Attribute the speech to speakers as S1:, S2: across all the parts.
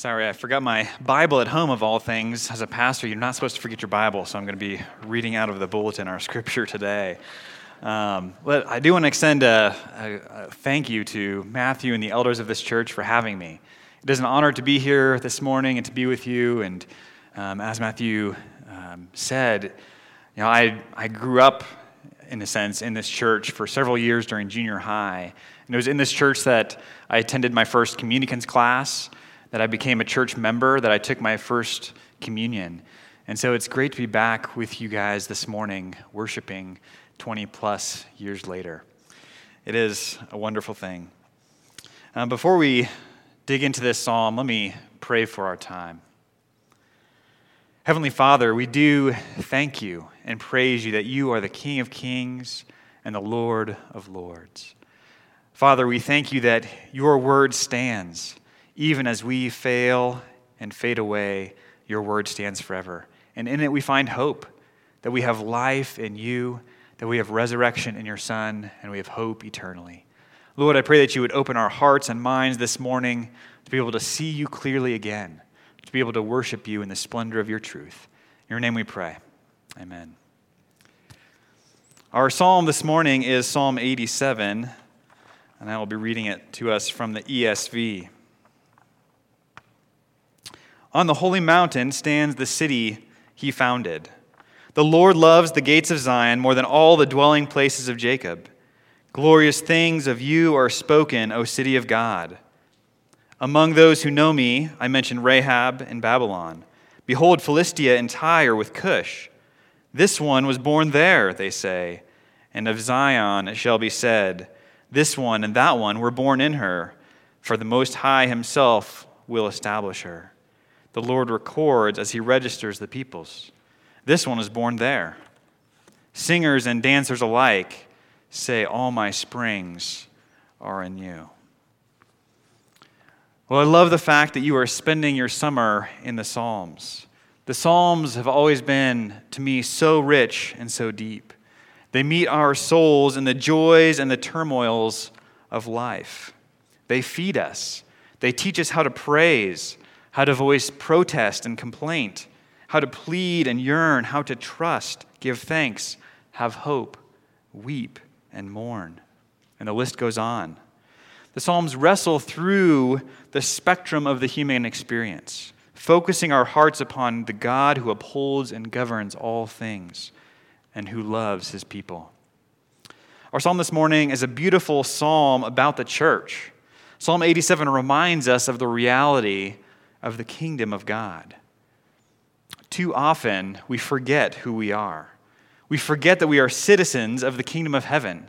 S1: Sorry, I forgot my Bible at home of all things. As a pastor, you're not supposed to forget your Bible, so I'm going to be reading out of the bulletin our scripture today. Um, but I do want to extend a, a, a, thank you to Matthew and the elders of this church for having me. It is an honor to be here this morning and to be with you. And um, as Matthew um, said, you know, I, I grew up, in a sense, in this church for several years during junior high. And it was in this church that I attended my first communicants class that I became a church member, that I took my first communion. And so it's great to be back with you guys this morning, worshiping 20 plus years later. It is a wonderful thing. Um, before we dig into this psalm, let me pray for our time. Heavenly Father, we do thank you and praise you that you are the King of kings and the Lord of lords. Father, we thank you that your word stands even as we fail and fade away, your word stands forever. And in it we find hope that we have life in you, that we have resurrection in your Son, and we have hope eternally. Lord, I pray that you would open our hearts and minds this morning to be able to see you clearly again, to be able to worship you in the splendor of your truth. In your name we pray. Amen. Our psalm this morning is Psalm 87, and I will be reading it to us from the ESV. On the holy mountain stands the city he founded. The Lord loves the gates of Zion more than all the dwelling places of Jacob. Glorious things of you are spoken, O city of God. Among those who know me, I mention Rahab and Babylon. Behold, Philistia and Tyre with Cush. This one was born there, they say. And of Zion it shall be said, This one and that one were born in her, for the Most High himself will establish her the Lord records as he registers the peoples. This one is born there. Singers and dancers alike say, All my springs are in you. Well, I love the fact that you are spending your summer in the Psalms. The Psalms have always been, to me, so rich and so deep. They meet our souls in the joys and the turmoils of life. They feed us, they teach us how to praise how to voice protest and complaint, how to plead and yearn, how to trust, give thanks, have hope, weep, and mourn. And the list goes on. The Psalms wrestle through the spectrum of the human experience, focusing our hearts upon the God who upholds and governs all things and who loves his people. Our psalm this morning is a beautiful psalm about the church. Psalm 87 reminds us of the reality of the kingdom of God. Too often, we forget who we are. We forget that we are citizens of the kingdom of heaven.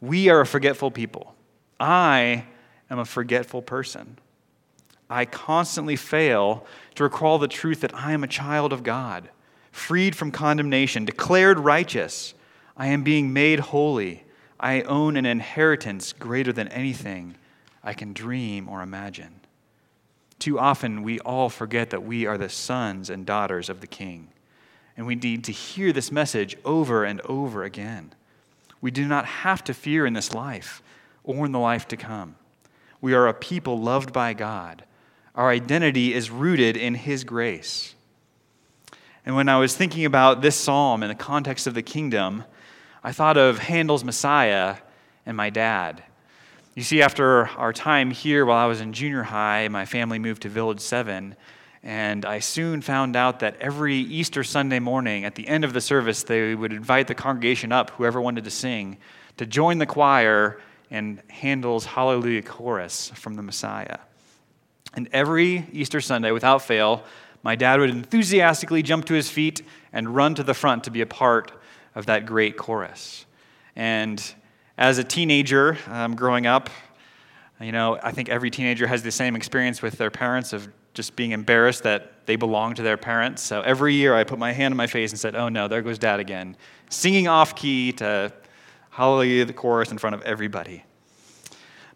S1: We are a forgetful people. I am a forgetful person. I constantly fail to recall the truth that I am a child of God, freed from condemnation, declared righteous. I am being made holy. I own an inheritance greater than anything I can dream or imagine. Too often, we all forget that we are the sons and daughters of the King. And we need to hear this message over and over again. We do not have to fear in this life or in the life to come. We are a people loved by God. Our identity is rooted in His grace. And when I was thinking about this psalm in the context of the kingdom, I thought of Handel's Messiah and my dad. You see, after our time here while I was in junior high, my family moved to Village 7, and I soon found out that every Easter Sunday morning at the end of the service, they would invite the congregation up, whoever wanted to sing, to join the choir and Handel's Hallelujah chorus from the Messiah. And every Easter Sunday, without fail, my dad would enthusiastically jump to his feet and run to the front to be a part of that great chorus. And as a teenager um, growing up, you know, I think every teenager has the same experience with their parents of just being embarrassed that they belong to their parents. So every year I put my hand in my face and said, Oh no, there goes dad again, singing off key to Hallelujah, the chorus in front of everybody.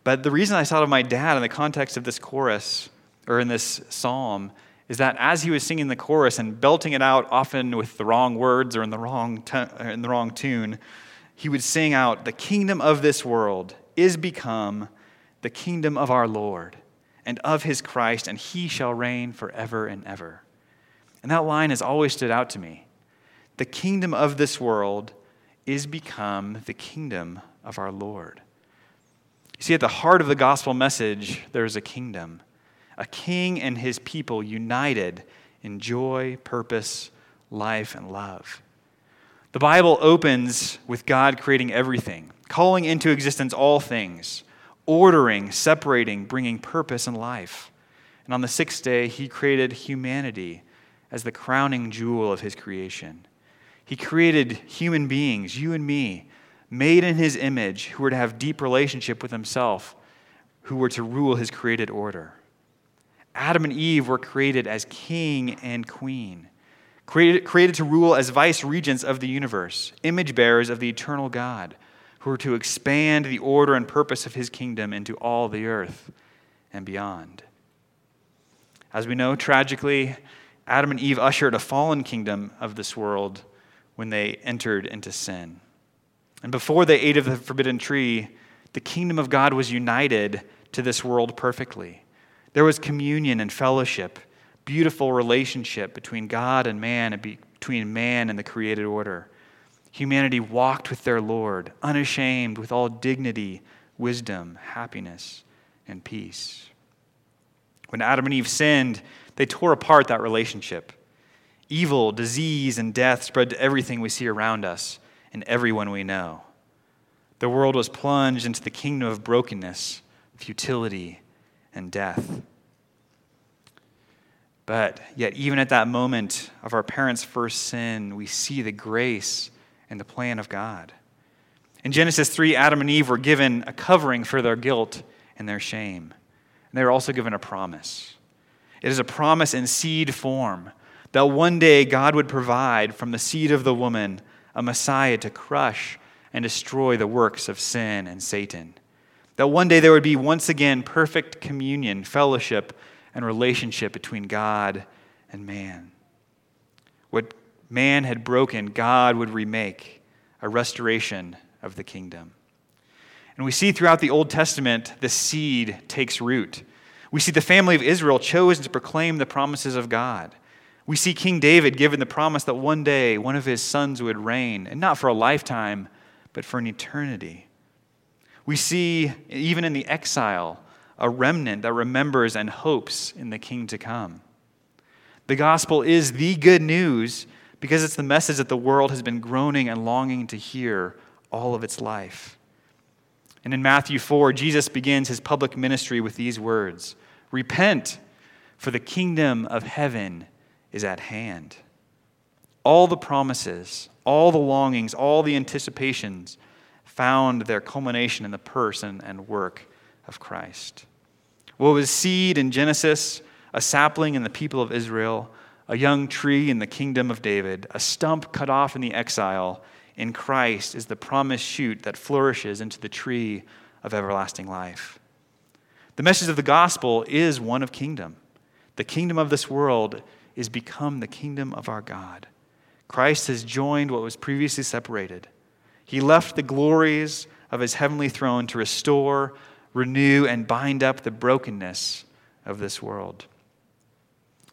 S1: But the reason I thought of my dad in the context of this chorus, or in this psalm, is that as he was singing the chorus and belting it out, often with the wrong words or in the wrong, in the wrong tune, he would sing out, The kingdom of this world is become the kingdom of our Lord and of his Christ, and he shall reign forever and ever. And that line has always stood out to me. The kingdom of this world is become the kingdom of our Lord. You see, at the heart of the gospel message, there is a kingdom, a king and his people united in joy, purpose, life, and love. The Bible opens with God creating everything, calling into existence all things, ordering, separating, bringing purpose and life. And on the sixth day, he created humanity as the crowning jewel of his creation. He created human beings, you and me, made in his image, who were to have deep relationship with himself, who were to rule his created order. Adam and Eve were created as king and queen, created, created to rule as vice regents of the universe, image bearers of the eternal God, who were to expand the order and purpose of his kingdom into all the earth and beyond. As we know, tragically, Adam and Eve ushered a fallen kingdom of this world when they entered into sin. And before they ate of the forbidden tree, the kingdom of God was united to this world perfectly. There was communion and fellowship, beautiful relationship between God and man and between man and the created order. Humanity walked with their Lord, unashamed, with all dignity, wisdom, happiness, and peace. When Adam and Eve sinned, they tore apart that relationship. Evil, disease, and death spread to everything we see around us and everyone we know. The world was plunged into the kingdom of brokenness, futility, and death. But yet, even at that moment of our parents' first sin, we see the grace and the plan of God. In Genesis 3, Adam and Eve were given a covering for their guilt and their shame. And they were also given a promise. It is a promise in seed form that one day God would provide from the seed of the woman a Messiah to crush and destroy the works of sin and Satan. That one day there would be once again perfect communion, fellowship, and relationship between God and man. What man had broken, God would remake a restoration of the kingdom. And we see throughout the Old Testament the seed takes root. We see the family of Israel chosen to proclaim the promises of God. We see King David given the promise that one day one of his sons would reign, and not for a lifetime, but for an eternity. We see, even in the exile, a remnant that remembers and hopes in the king to come. The gospel is the good news because it's the message that the world has been groaning and longing to hear all of its life. And in Matthew 4, Jesus begins his public ministry with these words Repent, for the kingdom of heaven is at hand. All the promises, all the longings, all the anticipations found their culmination in the person and work of Christ. What was seed in Genesis, a sapling in the people of Israel, a young tree in the kingdom of David, a stump cut off in the exile, in Christ is the promised shoot that flourishes into the tree of everlasting life. The message of the gospel is one of kingdom. The kingdom of this world is become the kingdom of our God. Christ has joined what was previously separated. He left the glories of his heavenly throne to restore, renew, and bind up the brokenness of this world.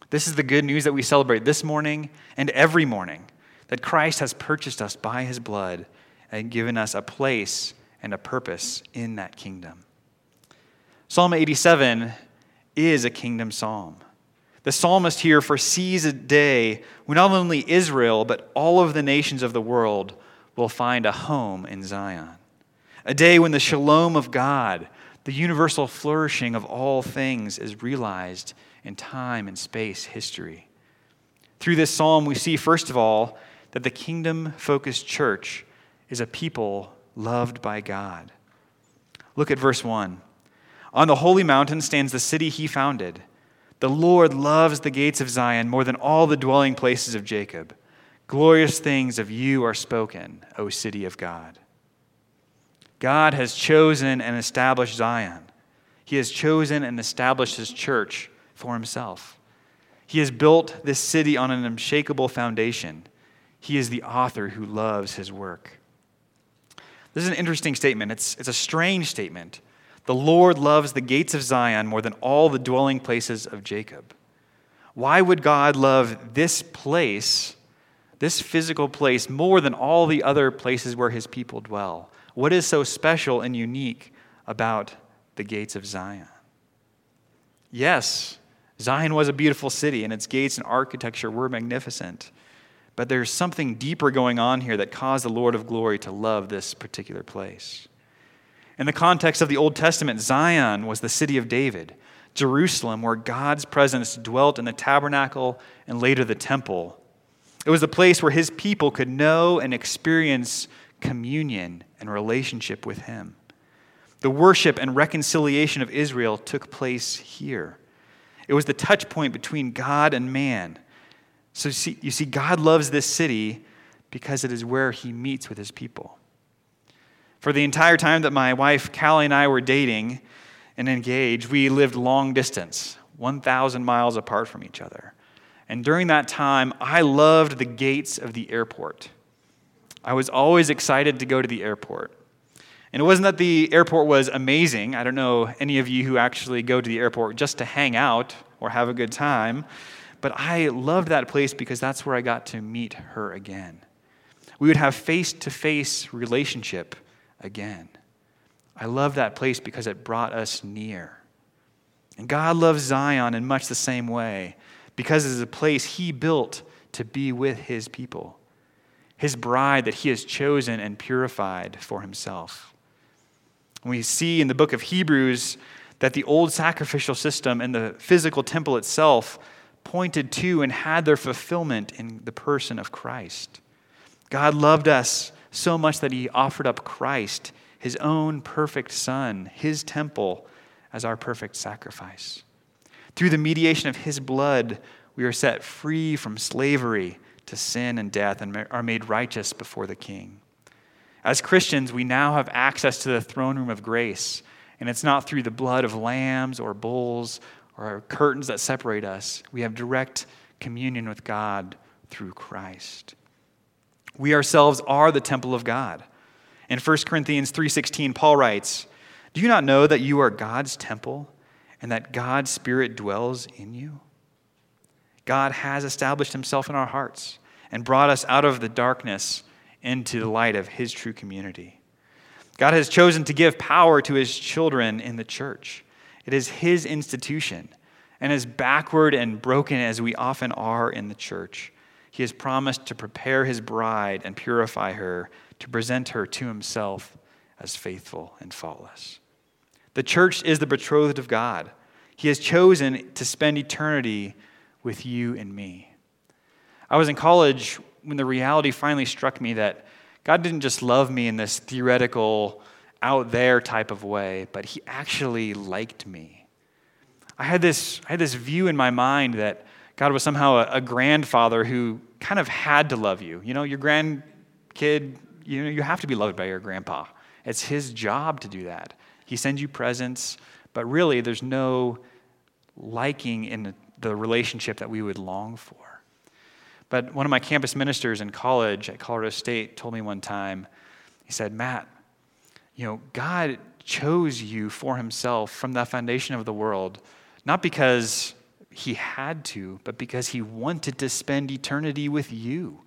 S1: This is the good news that we celebrate this morning and every morning that Christ has purchased us by his blood and given us a place and a purpose in that kingdom. Psalm 87 is a kingdom psalm. The psalmist here foresees a day when not only Israel, but all of the nations of the world will find a home in Zion. A day when the shalom of God, the universal flourishing of all things, is realized in time and space history. Through this psalm, we see, first of all, that the kingdom focused church is a people loved by God. Look at verse 1. On the holy mountain stands the city he founded the Lord loves the gates of Zion more than all the dwelling places of Jacob. Glorious things of you are spoken, O city of God. God has chosen and established Zion. He has chosen and established his church for himself. He has built this city on an unshakable foundation. He is the author who loves his work. This is an interesting statement. It's, it's a strange statement. The Lord loves the gates of Zion more than all the dwelling places of Jacob. Why would God love this place, this physical place, more than all the other places where his people dwell? What is so special and unique about the gates of Zion? Yes, Zion was a beautiful city, and its gates and architecture were magnificent. But there's something deeper going on here that caused the Lord of glory to love this particular place. In the context of the Old Testament, Zion was the city of David, Jerusalem, where God's presence dwelt in the tabernacle and later the temple. It was a place where his people could know and experience communion and relationship with him. The worship and reconciliation of Israel took place here. It was the touch point between God and man. So you see, you see, God loves this city because it is where he meets with his people. For the entire time that my wife, Callie, and I were dating and engaged, we lived long distance, 1,000 miles apart from each other. And during that time, I loved the gates of the airport. I was always excited to go to the airport. And it wasn't that the airport was amazing. I don't know any of you who actually go to the airport just to hang out or have a good time. But I loved that place because that's where I got to meet her again. We would have face to face relationship again. I love that place because it brought us near. And God loves Zion in much the same way because it is a place He built to be with His people, His bride that He has chosen and purified for Himself. We see in the book of Hebrews that the old sacrificial system and the physical temple itself pointed to and had their fulfillment in the person of Christ. God loved us so much that he offered up Christ, his own perfect Son, his temple, as our perfect sacrifice. Through the mediation of his blood, we are set free from slavery to sin and death and are made righteous before the King. As Christians, we now have access to the throne room of grace, and it's not through the blood of lambs or bulls or curtains that separate us. We have direct communion with God through Christ. We ourselves are the temple of God. In 1 Corinthians 3:16 Paul writes, "Do you not know that you are God's temple and that God's spirit dwells in you?" God has established himself in our hearts and brought us out of the darkness into the light of his true community. God has chosen to give power to his children in the church. It is his institution. And as backward and broken as we often are in the church, he has promised to prepare his bride and purify her, to present her to himself as faithful and faultless. The church is the betrothed of God. He has chosen to spend eternity with you and me. I was in college when the reality finally struck me that God didn't just love me in this theoretical, out there type of way, but He actually liked me. I had this, I had this view in my mind that God was somehow a, a grandfather who kind of had to love you. You know, your grandkid, you know, you have to be loved by your grandpa. It's his job to do that. He sends you presents, but really there's no liking in the relationship that we would long for. But one of my campus ministers in college at Colorado State told me one time, he said, Matt, you know, God chose you for himself from the foundation of the world, not because he had to, but because he wanted to spend eternity with you.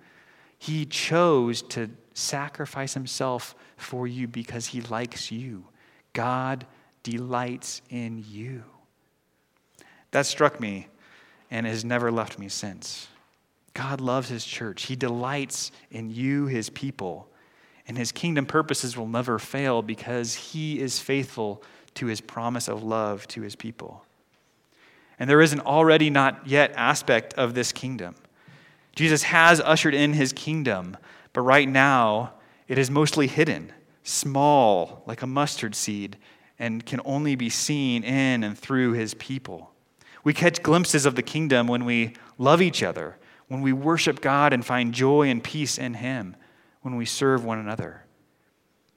S1: He chose to sacrifice himself for you because he likes you. God delights in you. That struck me and has never left me since. God loves his church. He delights in you, his people. And his kingdom purposes will never fail because he is faithful to his promise of love to his people. And there is an already not yet aspect of this kingdom. Jesus has ushered in his kingdom, but right now it is mostly hidden, small, like a mustard seed, and can only be seen in and through his people. We catch glimpses of the kingdom when we love each other, when we worship God and find joy and peace in him, when we serve one another.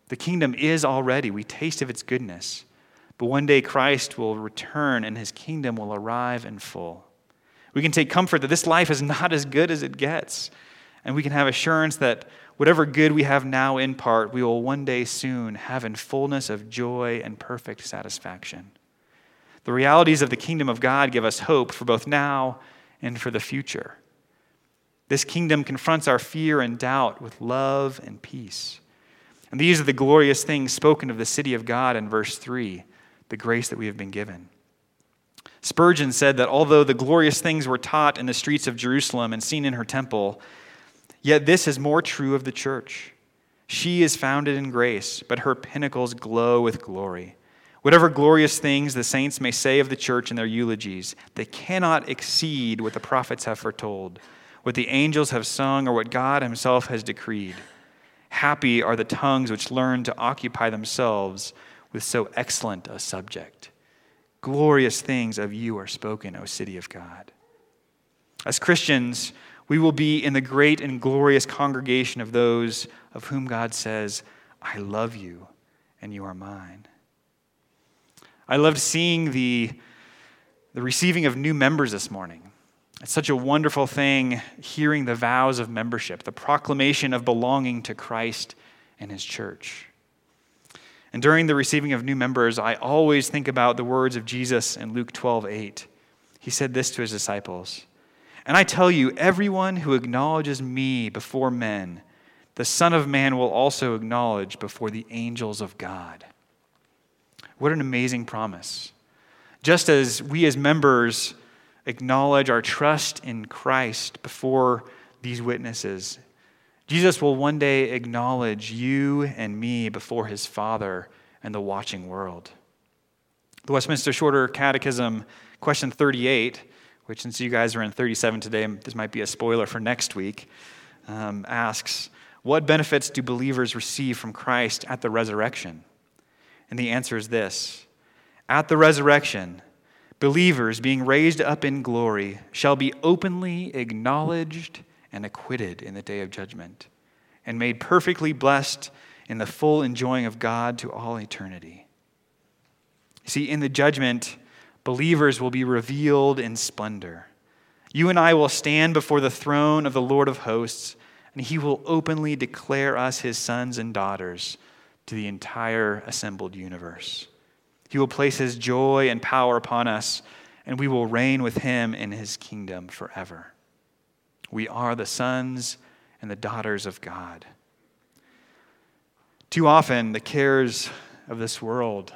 S1: The kingdom is already, we taste of its goodness. But one day Christ will return and his kingdom will arrive in full. We can take comfort that this life is not as good as it gets. And we can have assurance that Whatever good we have now in part, we will one day soon have in fullness of joy and perfect satisfaction. The realities of the kingdom of God give us hope for both now and for the future. This kingdom confronts our fear and doubt with love and peace. And these are the glorious things spoken of the city of God in verse 3, the grace that we have been given. Spurgeon said that although the glorious things were taught in the streets of Jerusalem and seen in her temple, yet this is more true of the church. She is founded in grace, but her pinnacles glow with glory. Whatever glorious things the saints may say of the church in their eulogies, they cannot exceed what the prophets have foretold, what the angels have sung, or what God Himself has decreed. Happy are the tongues which learn to occupy themselves with so excellent a subject. Glorious things of you are spoken, O city of God. As Christians, we will be in the great and glorious congregation of those of whom God says, I love you and you are mine. I loved seeing the, the receiving of new members this morning. It's such a wonderful thing hearing the vows of membership, the proclamation of belonging to Christ and his church. And during the receiving of new members, I always think about the words of Jesus in Luke 12 8. He said this to his disciples And I tell you, everyone who acknowledges me before men, the Son of Man will also acknowledge before the angels of God. What an amazing promise. Just as we as members acknowledge our trust in Christ before these witnesses, Jesus will one day acknowledge you and me before his Father and the watching world. The Westminster Shorter Catechism, question 38, which since you guys are in 37 today, this might be a spoiler for next week, um, asks, What benefits do believers receive from Christ at the resurrection? And the answer is this At the resurrection, believers being raised up in glory shall be openly acknowledged and acquitted in the day of judgment, and made perfectly blessed in the full enjoying of God to all eternity. See, in the judgment, believers will be revealed in splendor. You and I will stand before the throne of the Lord of hosts, and he will openly declare us his sons and daughters to the entire assembled universe. He will place his joy and power upon us, and we will reign with him in his kingdom forever. We are the sons and the daughters of God. Too often, the cares of this world,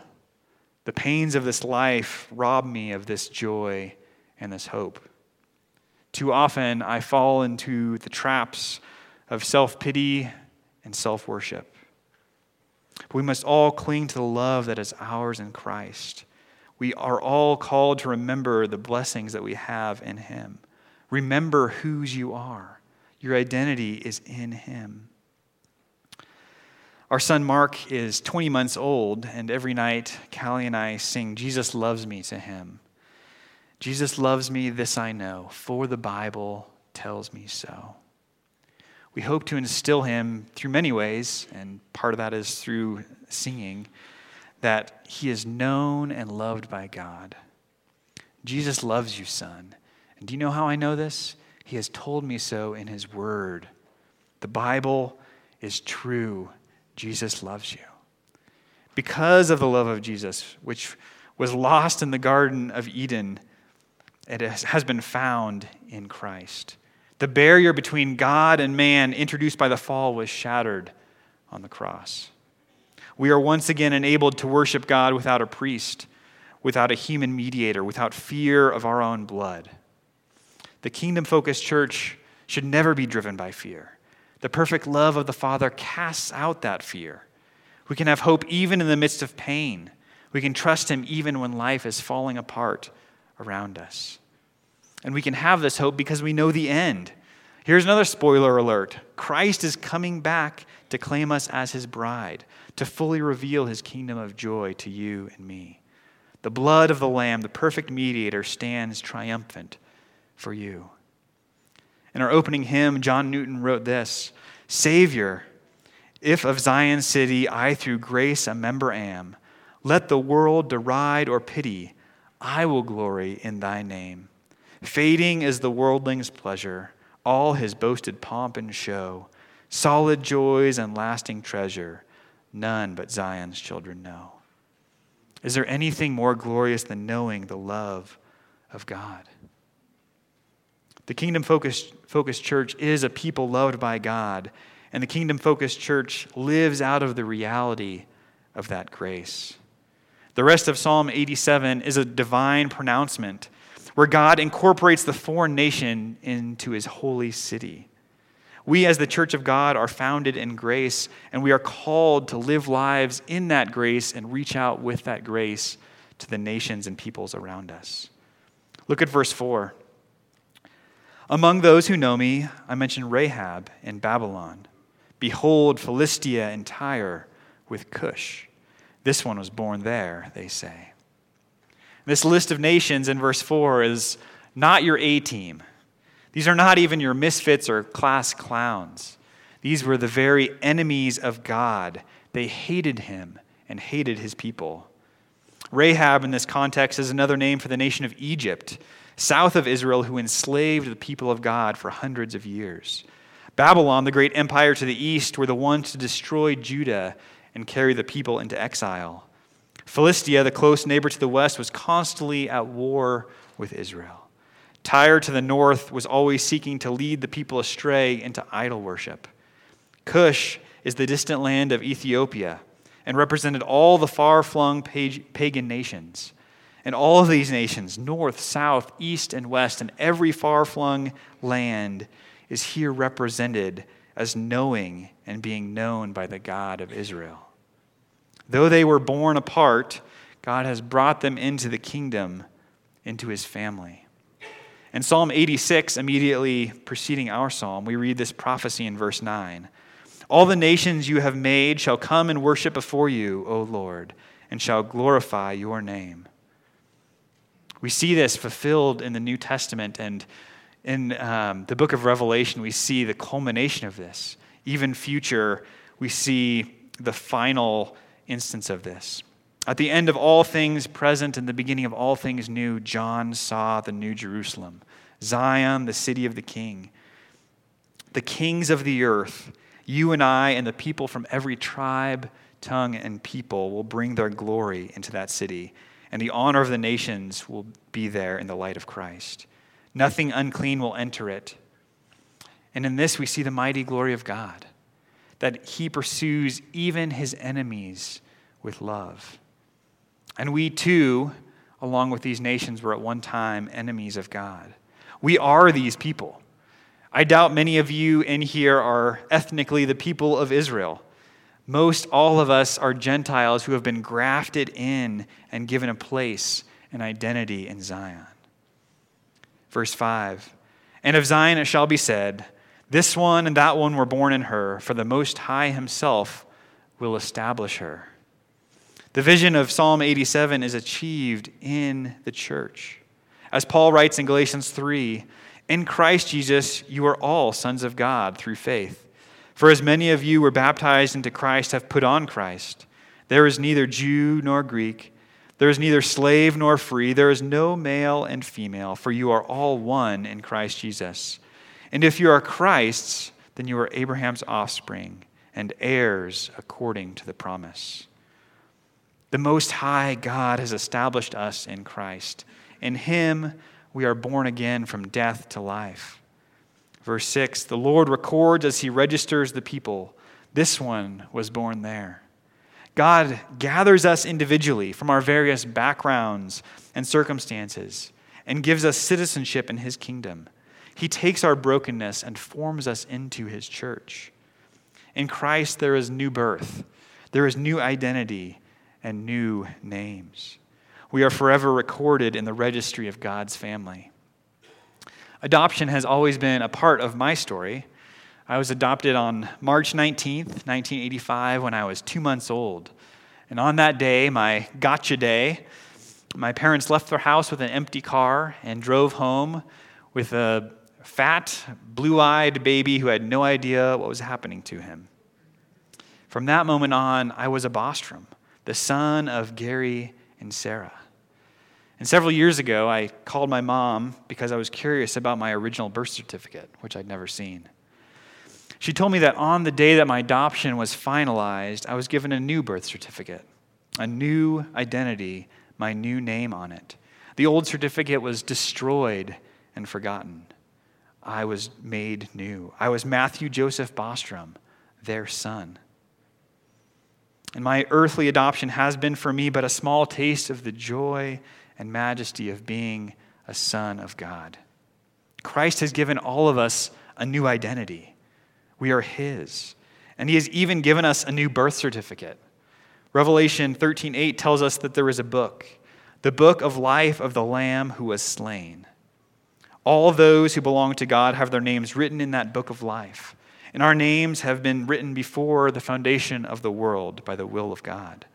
S1: the pains of this life rob me of this joy and this hope. Too often, I fall into the traps of self pity and self worship. We must all cling to the love that is ours in Christ. We are all called to remember the blessings that we have in Him. Remember whose you are. Your identity is in Him. Our son Mark is 20 months old, and every night Callie and I sing, Jesus loves me to him. Jesus loves me, this I know, for the Bible tells me so. We hope to instill him through many ways, and part of that is through singing, that he is known and loved by God. Jesus loves you, son. And do you know how I know this? He has told me so in His Word. The Bible is true. Jesus loves you. Because of the love of Jesus, which was lost in the Garden of Eden, it has been found in Christ. The barrier between God and man introduced by the fall was shattered on the cross. We are once again enabled to worship God without a priest, without a human mediator, without fear of our own blood. The kingdom focused church should never be driven by fear. The perfect love of the Father casts out that fear. We can have hope even in the midst of pain. We can trust Him even when life is falling apart around us. And we can have this hope because we know the end. Here's another spoiler alert Christ is coming back to claim us as His bride, to fully reveal His kingdom of joy to you and me. The blood of the Lamb, the perfect mediator, stands triumphant for you. In our opening hymn, John Newton wrote this Savior, if of Zion's city I through grace a member am, let the world deride or pity, I will glory in thy name. Fading is the worldling's pleasure, all his boasted pomp and show. solid joys and lasting treasure, none but Zion's children know. Is there anything more glorious than knowing the love of God? The kingdom focused, focused church is a people loved by God, and the kingdom focused church lives out of the reality of that grace. The rest of Psalm 87 is a divine pronouncement where God incorporates the foreign nation into his holy city. We, as the church of God, are founded in grace, and we are called to live lives in that grace and reach out with that grace to the nations and peoples around us. Look at verse 4. Among those who know me, I mention Rahab and Babylon. Behold, Philistia and Tyre with Cush. This one was born there, they say. This list of nations in verse 4 is not your A team. These are not even your misfits or class clowns. These were the very enemies of God. They hated him and hated his people. Rahab, in this context, is another name for the nation of Egypt, south of Israel, who enslaved the people of God for hundreds of years. Babylon, the great empire to the east, were the ones to destroy Judah and carry the people into exile. Philistia, the close neighbor to the west, was constantly at war with Israel. Tyre to the north was always seeking to lead the people astray into idol worship. Cush is the distant land of Ethiopia and represented all the far flung pagan nations. And all of these nations, north, south, east, and west, and every far flung land, is here represented as knowing and being known by the God of Israel. Though they were born apart, God has brought them into the kingdom, into his family. In Psalm 86, immediately preceding our psalm, we read this prophecy in verse 9 All the nations you have made shall come and worship before you, O Lord, and shall glorify your name. We see this fulfilled in the New Testament, and in um, the book of Revelation, we see the culmination of this. Even future, we see the final instance of this. At the end of all things present and the beginning of all things new, John saw the new Jerusalem, Zion, the city of the king. The kings of the earth, you and I and the people from every tribe, tongue, and people will bring their glory into that city, and the honor of the nations will be there in the light of Christ. Nothing unclean will enter it. And in this we see the mighty glory of God, that he pursues even his enemies with love. And we too, along with these nations, were at one time enemies of God. We are these people. I doubt many of you in here are ethnically the people of Israel. Most all of us are Gentiles who have been grafted in and given a place and identity in Zion. Verse 5 And of Zion it shall be said, This one and that one were born in her, for the Most High Himself will establish her. The vision of Psalm 87 is achieved in the church. As Paul writes in Galatians 3, in Christ Jesus, you are all sons of God through faith. For as many of you were baptized into Christ have put on Christ. There is neither Jew nor Greek, there is neither slave nor free, there is no male and female, for you are all one in Christ Jesus. And if you are Christ's, then you are Abraham's offspring and heirs according to the promise. The Most High God has established us in Christ. In Him, we are born again from death to life. Verse 6 The Lord records as He registers the people. This one was born there. God gathers us individually from our various backgrounds and circumstances and gives us citizenship in His kingdom. He takes our brokenness and forms us into His church. In Christ, there is new birth, there is new identity, and new names. We are forever recorded in the registry of God's family. Adoption has always been a part of my story. I was adopted on March 19th, 1985, when I was two months old. And on that day, my gotcha day, my parents left their house with an empty car and drove home with a fat, blue eyed baby who had no idea what was happening to him. From that moment on, I was a Bostrom the son of Gary and Sarah. And several years ago, I called my mom because I was curious about my original birth certificate, which I'd never seen. She told me that on the day that my adoption was finalized, I was given a new birth certificate, a new identity, my new name on it. The old certificate was destroyed and forgotten. I was made new. I was Matthew Joseph Bostrom, their son. And my earthly adoption has been for me but a small taste of the joy and majesty of being a son of God. Christ has given all of us a new identity. We are His. And He has even given us a new birth certificate. Revelation 13:8 tells us that there is a book, the book of life of the Lamb who was slain. All those who belong to God have their names written in that book of life. And our names have been written before the foundation of the world by the will of God.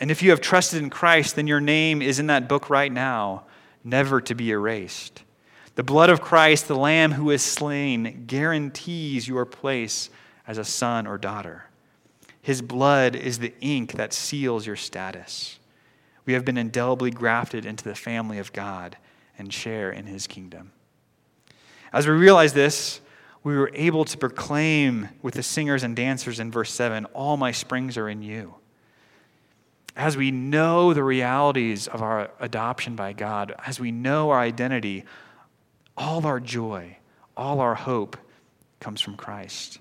S1: And if you have trusted in Christ, then your name is in that book right now, never to be erased. The blood of Christ, the Lamb who is slain, guarantees your place as a son or daughter. His blood is the ink that seals your status. We have been indelibly grafted into the family of God and share in his kingdom. As we realize this, we were able to proclaim with the singers and dancers in verse 7 All my springs are in you. As we know the realities of our adoption by God, as we know our identity, all our joy, all our hope comes from Christ.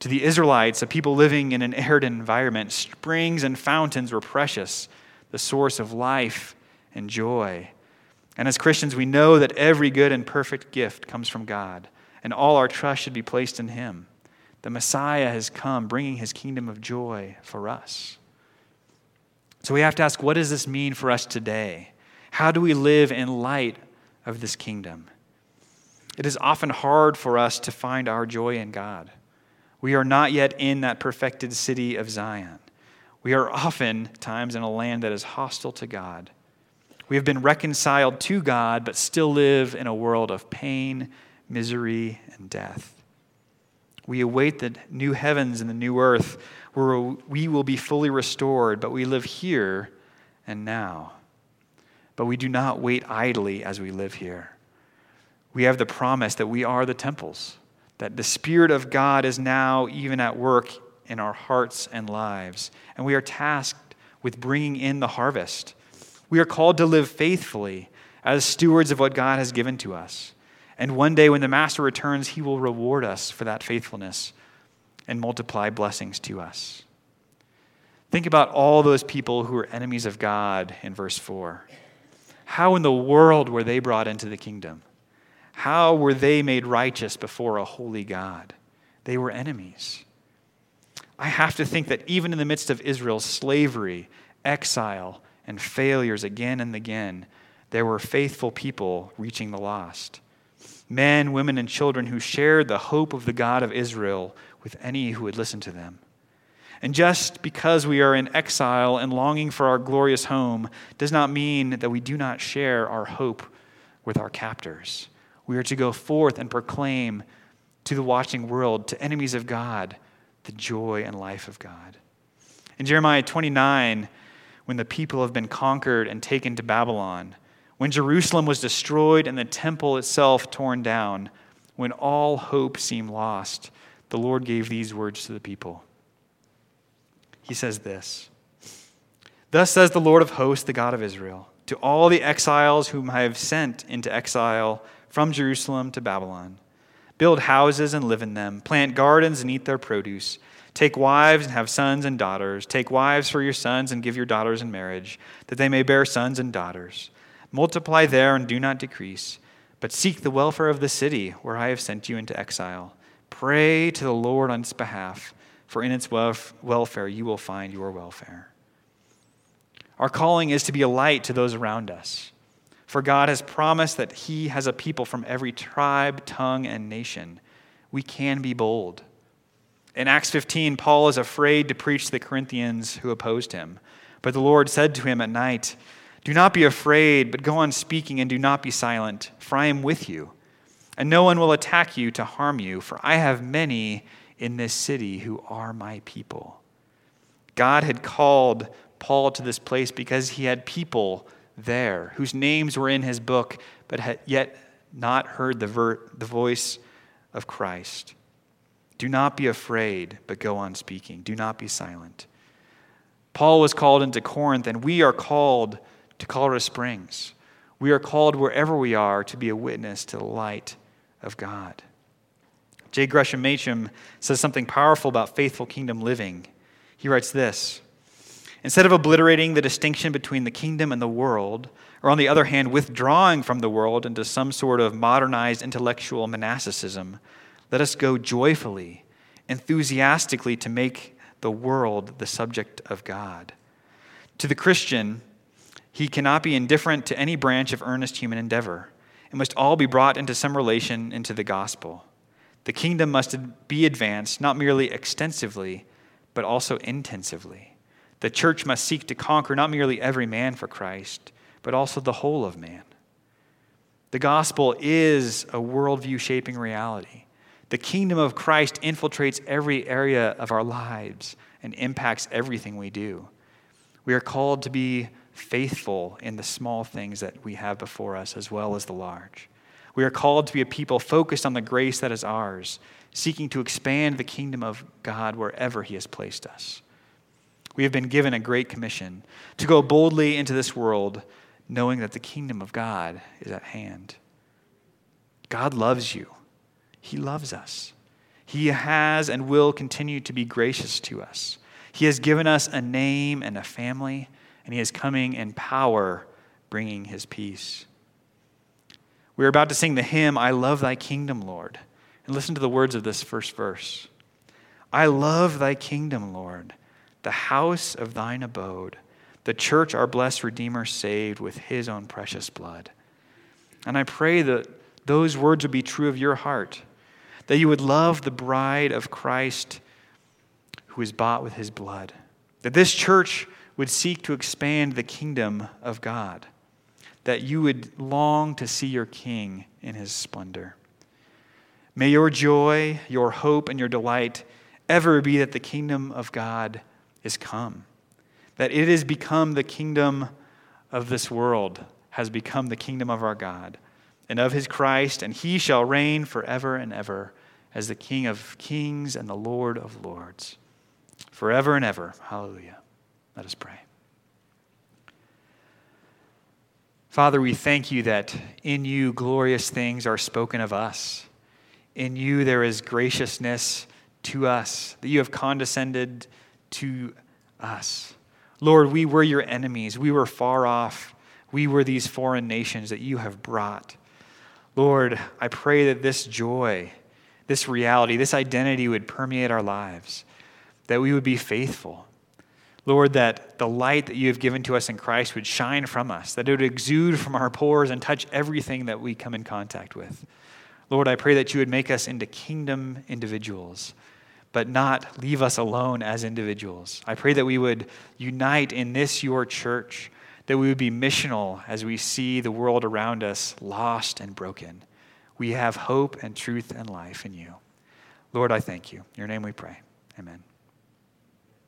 S1: To the Israelites, a people living in an arid environment, springs and fountains were precious, the source of life and joy. And as Christians, we know that every good and perfect gift comes from God, and all our trust should be placed in Him. The Messiah has come, bringing His kingdom of joy for us. So we have to ask what does this mean for us today? How do we live in light of this kingdom? It is often hard for us to find our joy in God. We are not yet in that perfected city of Zion. We are often times in a land that is hostile to God. We have been reconciled to God, but still live in a world of pain, misery, and death. We await the new heavens and the new earth where we will be fully restored, but we live here and now. But we do not wait idly as we live here. We have the promise that we are the temples, that the Spirit of God is now even at work in our hearts and lives, and we are tasked with bringing in the harvest we are called to live faithfully as stewards of what God has given to us. And one day when the Master returns, he will reward us for that faithfulness and multiply blessings to us. Think about all those people who were enemies of God in verse 4. How in the world were they brought into the kingdom? How were they made righteous before a holy God? They were enemies. I have to think that even in the midst of Israel's slavery, exile, and failures again and again, there were faithful people reaching the lost. Men, women, and children who shared the hope of the God of Israel with any who would listen to them. And just because we are in exile and longing for our glorious home does not mean that we do not share our hope with our captors. We are to go forth and proclaim to the watching world, to enemies of God, the joy and life of God. In Jeremiah 29, when the people have been conquered and taken to Babylon, when Jerusalem was destroyed and the temple itself torn down, when all hope seemed lost, the Lord gave these words to the people. He says this Thus says the Lord of hosts, the God of Israel, to all the exiles whom I have sent into exile from Jerusalem to Babylon build houses and live in them, plant gardens and eat their produce Take wives and have sons and daughters. Take wives for your sons and give your daughters in marriage, that they may bear sons and daughters. Multiply there and do not decrease, but seek the welfare of the city where I have sent you into exile. Pray to the Lord on its behalf, for in its welfare you will find your welfare. Our calling is to be a light to those around us. For God has promised that He has a people from every tribe, tongue, and nation. We can be bold. In Acts 15, Paul is afraid to preach to the Corinthians who opposed him. But the Lord said to him at night, Do not be afraid, but go on speaking and do not be silent, for I am with you. And no one will attack you to harm you, for I have many in this city who are my people. God had called Paul to this place because he had people there whose names were in his book, but had yet not heard the, ver- the voice of Christ. Do not be afraid, but go on speaking. Do not be silent. Paul was called into Corinth, and we are called to Colorado Springs. We are called wherever we are to be a witness to the light of God. J. Gresham Machen says something powerful about faithful kingdom living. He writes this Instead of obliterating the distinction between the kingdom and the world, or on the other hand, withdrawing from the world into some sort of modernized intellectual monasticism, let us go joyfully, enthusiastically to make the world the subject of God. To the Christian, he cannot be indifferent to any branch of earnest human endeavor. It must all be brought into some relation into the gospel. The kingdom must be advanced not merely extensively, but also intensively. The church must seek to conquer not merely every man for Christ, but also the whole of man. The gospel is a worldview shaping reality. The kingdom of Christ infiltrates every area of our lives and impacts everything we do. We are called to be faithful in the small things that we have before us as well as the large. We are called to be a people focused on the grace that is ours, seeking to expand the kingdom of God wherever He has placed us. We have been given a great commission to go boldly into this world, knowing that the kingdom of God is at hand. God loves you. He loves us. He has and will continue to be gracious to us. He has given us a name and a family, and He is coming in power, bringing His peace. We are about to sing the hymn, I Love Thy Kingdom, Lord. And listen to the words of this first verse I love Thy kingdom, Lord, the house of Thine abode, the church our blessed Redeemer saved with His own precious blood. And I pray that those words would be true of your heart that you would love the bride of Christ who is bought with his blood, that this church would seek to expand the kingdom of God, that you would long to see your king in his splendor. May your joy, your hope, and your delight ever be that the kingdom of God is come, that it has become the kingdom of this world, has become the kingdom of our God and of his Christ, and he shall reign forever and ever as the King of kings and the Lord of lords, forever and ever. Hallelujah. Let us pray. Father, we thank you that in you glorious things are spoken of us. In you there is graciousness to us, that you have condescended to us. Lord, we were your enemies. We were far off. We were these foreign nations that you have brought. Lord, I pray that this joy, this reality, this identity would permeate our lives, that we would be faithful. Lord, that the light that you have given to us in Christ would shine from us, that it would exude from our pores and touch everything that we come in contact with. Lord, I pray that you would make us into kingdom individuals, but not leave us alone as individuals. I pray that we would unite in this, your church, that we would be missional as we see the world around us lost and broken. We have hope and truth and life in you. Lord, I thank you. In your name we pray. Amen.